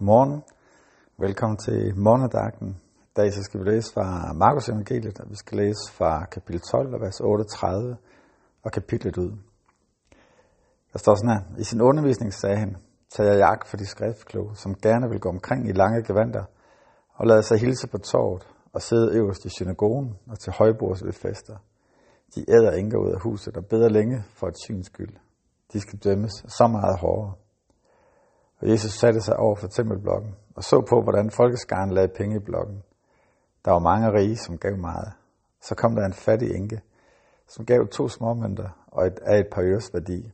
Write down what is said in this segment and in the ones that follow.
Godmorgen. Velkommen til morgendagten. I dag så skal vi læse fra Markus evangeliet, og vi skal læse fra kapitel 12, vers 38 og kapitlet ud. Der står sådan her. I sin undervisning sagde han, tag jeg jagt for de skriftkloge, som gerne vil gå omkring i lange gevanter og lade sig hilse på torvet og sidde øverst i synagogen og til højbords ved fester. De æder ikke ud af huset og beder længe for et syns skyld. De skal dømmes så meget hårdere. Og Jesus satte sig over for tempelblokken og så på, hvordan folkeskaren lagde penge i blokken. Der var mange rige, som gav meget. Så kom der en fattig enke, som gav to småmønter og et, af et par øres værdi.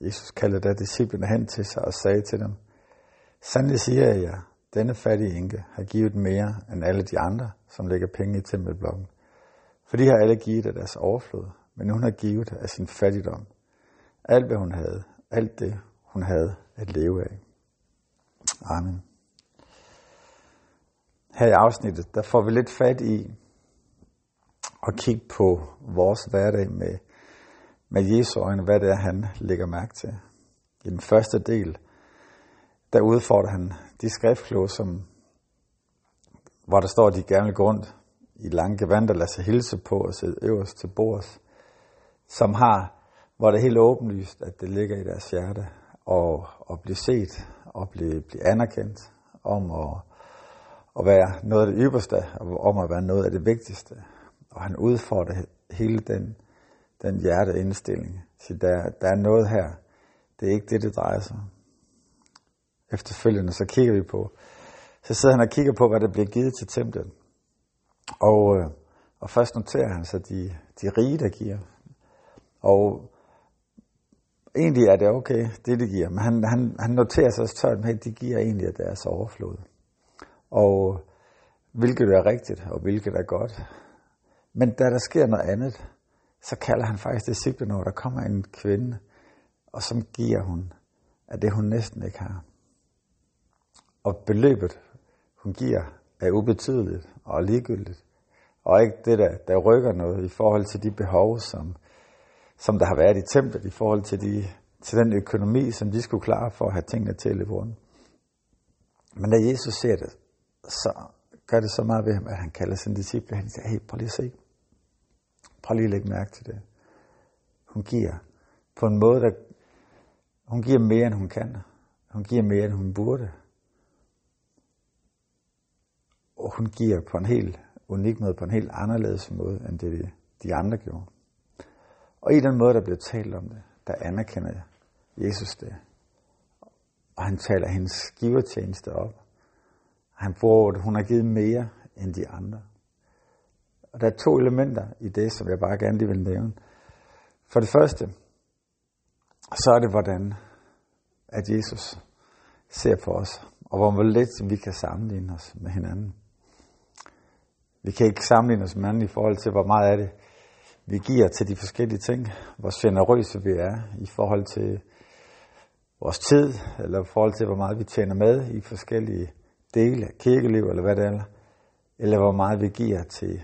Jesus kaldte da disciplene hen til sig og sagde til dem, Sandelig siger jeg jer, denne fattige enke har givet mere end alle de andre, som lægger penge i tempelblokken. For de har alle givet af deres overflod, men hun har givet af sin fattigdom. Alt hvad hun havde, alt det hun havde at leve af. Amen. Her i afsnittet, der får vi lidt fat i at kigge på vores hverdag med, med Jesu øjne, hvad det er, han lægger mærke til. I den første del, der udfordrer han de skriftkloge, som, hvor der står, at de gerne vil gå rundt i lange gevanter, lade sig hilse på og sidde øverst til bords, som har, hvor det er helt åbenlyst, at det ligger i deres hjerte, og, og blive set, og blive, blive anerkendt, om at, at være noget af det ypperste, og om at være noget af det vigtigste. Og han udfordrer hele den, den hjerteindstilling. Så der, der er noget her. Det er ikke det, det drejer sig om. Efterfølgende så kigger vi på, så sidder han og kigger på, hvad der bliver givet til templet. Og, øh, og først noterer han så de, de rige, der giver. Og egentlig er det okay, det det giver, men han, han, han noterer sig også tørt med, at de giver egentlig af deres overflod. Og hvilket er rigtigt, og hvilket er godt. Men da der sker noget andet, så kalder han faktisk disciplen når der kommer en kvinde, og som giver hun af det, hun næsten ikke har. Og beløbet, hun giver, er ubetydeligt og ligegyldigt. Og ikke det, der, der rykker noget i forhold til de behov, som, som der har været i templet, i forhold til, de, til den økonomi, som de skulle klare for at have tingene til at løbe rundt. Men da Jesus ser det, så gør det så meget ved ham, at han kalder sin disciple hen og siger, hey, prøv lige at se. Prøv lige at lægge mærke til det. Hun giver på en måde, der hun giver mere, end hun kan. Hun giver mere, end hun burde. Og hun giver på en helt unik måde, på en helt anderledes måde, end det de andre gjorde. Og i den måde, der bliver talt om det, der anerkender Jesus det. Og han taler hendes givertjeneste op. Han bruger at hun har givet mere end de andre. Og der er to elementer i det, som jeg bare gerne lige vil nævne. For det første, så er det, hvordan at Jesus ser på os, og hvor lidt vi kan sammenligne os med hinanden. Vi kan ikke sammenligne os med hinanden i forhold til, hvor meget af det vi giver til de forskellige ting, hvor generøse vi er i forhold til vores tid, eller i forhold til, hvor meget vi tjener med i forskellige dele af kirkeliv, eller hvad det er, eller hvor meget vi giver til,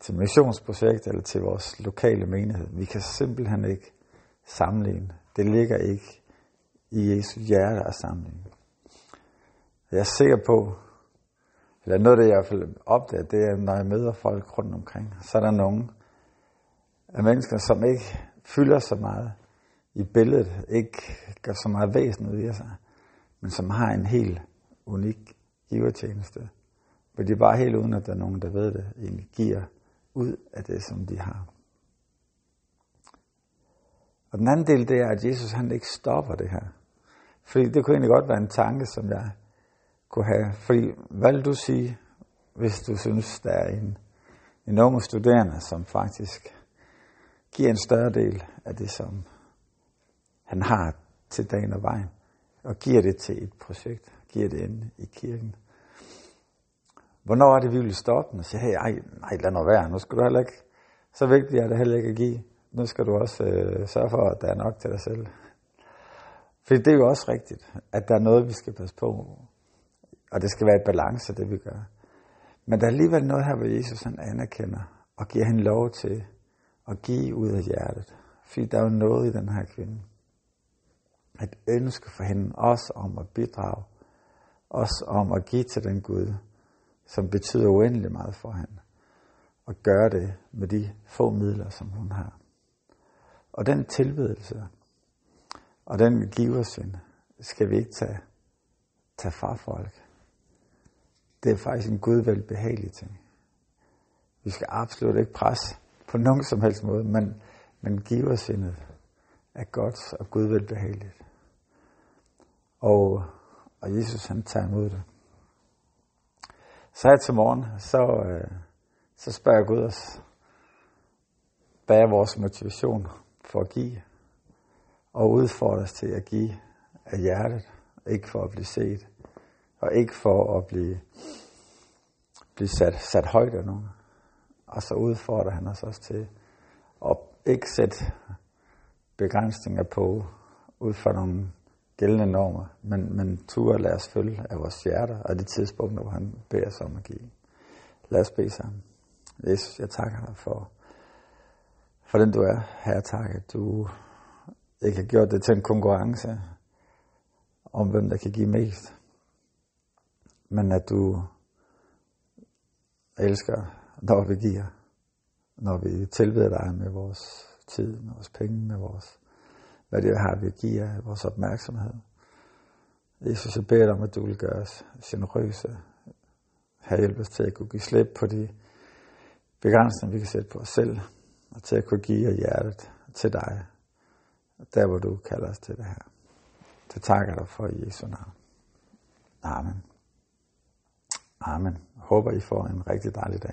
til missionsprojekt, eller til vores lokale menighed. Vi kan simpelthen ikke sammenligne. Det ligger ikke i Jesu hjerte at sammenligne. Jeg er sikker på, eller noget, det jeg i hvert fald opdager, det er, når jeg møder folk rundt omkring, så er der nogen af mennesker, som ikke fylder så meget i billedet, ikke gør så meget væsen ud af sig, men som har en helt unik givertjeneste. Hvor de bare helt uden, at der er nogen, der ved det, egentlig giver ud af det, som de har. Og den anden del, det er, at Jesus han ikke stopper det her. Fordi det kunne egentlig godt være en tanke, som jeg kunne have. Fordi hvad vil du sige, hvis du synes, der er en, en ung studerende, som faktisk giver en større del af det, som han har til dagen og vejen, og giver det til et projekt, giver det ind i kirken. Hvornår er det, vi vil stoppe den og sige, hey, ej, nej, lad nu være, nu skal du heller ikke, så vigtigt er det heller ikke at give. Nu skal du også øh, sørge for, at der er nok til dig selv. For det er jo også rigtigt, at der er noget, vi skal passe på. Og det skal være i balance, det vi gør. Men der er alligevel noget her, hvor Jesus han anerkender og giver hende lov til at give ud af hjertet. Fordi der er jo noget i den her kvinde. Et ønske for hende også om at bidrage også om at give til den Gud, som betyder uendelig meget for hende. Og gøre det med de få midler, som hun har. Og den tilbedelse, og den giversind, skal vi ikke tage, tage fra folk. Det er faktisk en gudvalgt behagelig ting. Vi skal absolut ikke presse på nogen som helst måde, men, men giversindet er godt og gudvalgt behageligt. Og, og Jesus han tager imod det. Så her til morgen, så, øh, så spørger Gud os, hvad er vores motivation for at give? Og udfordrer os til at give af hjertet, ikke for at blive set, og ikke for at blive, blive sat, sat højt af nogen. Og så udfordrer han os også til at ikke sætte begrænsninger på ud fra nogle gældende normer, men, men turde lade os følge af vores hjerter og de tidspunkter, hvor han beder os om at give. Lad os bede sammen. Jesus, jeg takker dig for, for den du er. Herre, tak, at du ikke har gjort det til en konkurrence om, hvem der kan give mest. Men at du elsker, når vi giver. Når vi tilbeder dig med vores tid, med vores penge, med vores hvad det har, vi giver vores opmærksomhed. Jesus, jeg beder dig om, at du vil gøre os generøse. Her hjælp os til at kunne give slip på de begrænsninger, vi kan sætte på os selv, og til at kunne give hjertet til dig, der hvor du kalder os til det her. Det takker dig for i Jesu navn. Amen. Amen. Jeg håber, I får en rigtig dejlig dag.